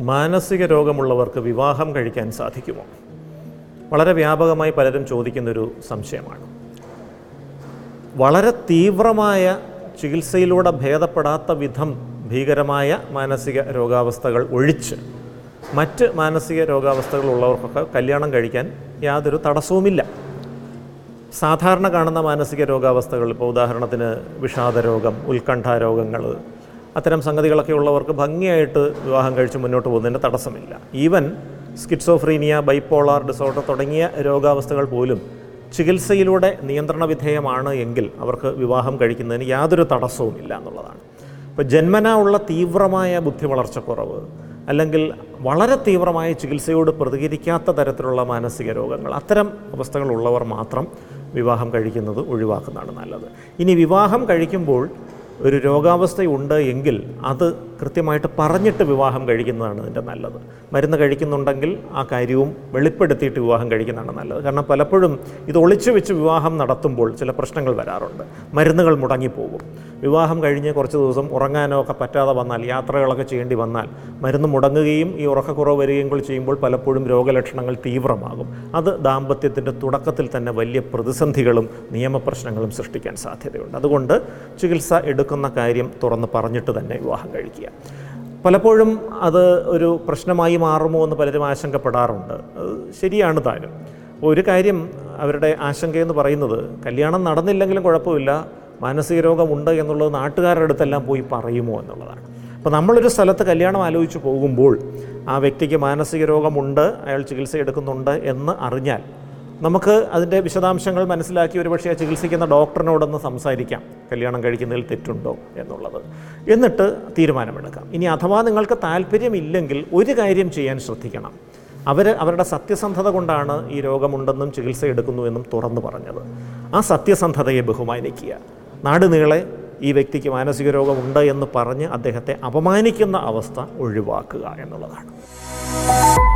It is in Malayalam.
മാനസിക രോഗമുള്ളവർക്ക് വിവാഹം കഴിക്കാൻ സാധിക്കുമോ? വളരെ വ്യാപകമായി പലരും ചോദിക്കുന്നൊരു സംശയമാണ്. വളരെ തീവ്രമായ ചികിത്സയിലൂടെ ഭേദപ്പെടാത്ത വിധം ഭീകരമായ മാനസിക രോഗാവസ്ഥകൾ ഒഴിച്ച് മറ്റ് മാനസിക രോഗാവസ്ഥകളുള്ളവർക്കൊക്കെ കല്യാണം കഴിക്കാൻ യാതൊരു തടസ്സവുമില്ല. സാധാരണ കാണുന്ന മാനസിക രോഗാവസ്ഥകൾ ഇപ്പോൾ ഉദാഹരണത്തിന് വിഷാദരോഗം ഉത്കണ്ഠ രോഗങ്ങൾ അത്തരം സംഗതികളൊക്കെ ഉള്ളവർക്ക് ഭംഗിയായിട്ട് വിവാഹം കഴിച്ച് മുന്നോട്ട് പോകുന്നതിന് തടസ്സമില്ല. ഈവൻ സ്കിറ്റ്സോഫ്രീനിയ ബൈപ്പോളാർ ഡിസോർഡർ തുടങ്ങിയ രോഗാവസ്ഥകൾ പോലും ചികിത്സയിലൂടെ നിയന്ത്രണ വിധേയമാണ് എങ്കിൽ അവർക്ക് വിവാഹം കഴിക്കുന്നതിന് യാതൊരു തടസ്സവും ഇല്ല എന്നുള്ളതാണ്. ഇപ്പോൾ ജന്മന ഉള്ള തീവ്രമായ ബുദ്ധി വളർച്ചക്കുറവ് അല്ലെങ്കിൽ വളരെ തീവ്രമായ ചികിത്സയോട് പ്രതികരിക്കാത്ത തരത്തിലുള്ള മാനസിക രോഗങ്ങൾ അത്തരം അവസ്ഥകളുള്ളവർ മാത്രം വിവാഹം കഴിക്കുന്നത് ഒഴിവാക്കുന്നതാണ് നല്ലത്. ഇനി വിവാഹം കഴിക്കുമ്പോൾ ഒരു രോഗാവസ്ഥയുണ്ട് എങ്കിൽ അത് കൃത്യമായിട്ട് പറഞ്ഞിട്ട് വിവാഹം കഴിക്കുന്നതാണ് അതിന്റെ നല്ലത്. മരുന്ന് കഴിക്കുന്നുണ്ടെങ്കിൽ ആ കാര്യവും വെളിപ്പെടുത്തിയിട്ട് വിവാഹം കഴിക്കുന്നതാണ് നല്ലത്. കാരണം പലപ്പോഴും ഇത് ഒളിച്ചു വെച്ച് വിവാഹം നടത്തുമ്പോൾ ചില പ്രശ്നങ്ങൾ വരാറുണ്ട്. മരുന്നുകൾ മുടങ്ങിപ്പോകും. വിവാഹം കഴിഞ്ഞ് കുറച്ച് ദിവസം ഉറങ്ങാനോ ഒക്കെ പറ്റാതെ വന്നാൽ യാത്രകളൊക്കെ ചെയ്യേണ്ടി വന്നാൽ മരുന്ന് മുടങ്ങുകയും ഈ ഉറക്കക്കുറവ് വരികയും കൂടി ചെയ്യുമ്പോൾ പലപ്പോഴും രോഗലക്ഷണങ്ങൾ തീവ്രമാകും. അത് ദാമ്പത്യത്തിന്റെ തുടക്കത്തിൽ തന്നെ വലിയ പ്രതിസന്ധികളും നിയമപ്രശ്നങ്ങളും സൃഷ്ടിക്കാൻ സാധ്യതയുണ്ട്. അതുകൊണ്ട് ചികിത്സ എടുക്കുന്ന കാര്യം തുറന്ന് പറഞ്ഞിട്ട് തന്നെ വിവാഹം കഴിക്കുക. പലപ്പോഴും അത് ഒരു പ്രശ്നമായി മാറുമോ എന്ന് പലരും ആശങ്കപ്പെടാറുണ്ട്. ശരിയാണ് താനും. ഒരു കാര്യം അവരുടെ ആശങ്കയെന്ന് പറയുന്നത് കല്യാണം നടന്നില്ലെങ്കിലും കുഴപ്പമില്ല മാനസിക രോഗമുണ്ട് എന്നുള്ളത് നാട്ടുകാരുടെ അടുത്തെല്ലാം പോയി പറയുമോ എന്നുള്ളതാണ്. അപ്പോൾ നമ്മളൊരു സ്ഥലത്ത് കല്യാണം ആലോചിച്ച് പോകുമ്പോൾ ആ വ്യക്തിക്ക് മാനസിക രോഗമുണ്ട് അയാൾ ചികിത്സ എടുക്കുന്നുണ്ട് എന്ന് അറിഞ്ഞാൽ നമുക്ക് അതിന്റെ വിശദാംശങ്ങൾ മനസ്സിലാക്കി ഒരുപക്ഷെ ചികിത്സിക്കുന്ന ഡോക്ടറിനോടൊന്ന് സംസാരിക്കാം. കല്യാണം കഴിക്കുന്നതിൽ തെറ്റുണ്ടോ എന്നുള്ളത്. എന്നിട്ട് തീരുമാനമെടുക്കാം. ഇനി അഥവാ നിങ്ങൾക്ക് താല്പര്യമില്ലെങ്കിൽ ഒരു കാര്യം ചെയ്യാൻ ശ്രദ്ധിക്കണം. അവർ അവരുടെ സത്യസന്ധത കൊണ്ടാണ് ഈ രോഗമുണ്ടെന്നും ചികിത്സ എടുക്കുന്നു എന്നും തുറന്നു പറഞ്ഞത്. ആ സത്യസന്ധതയെ ബഹുമാനിക്കുക. നാടുനീളെ ഈ വ്യക്തിക്ക് മാനസിക രോഗമുണ്ട് എന്ന് പറഞ്ഞ് അദ്ദേഹത്തെ അപമാനിക്കുന്ന അവസ്ഥ ഒഴിവാക്കുക എന്നുള്ളതാണ്.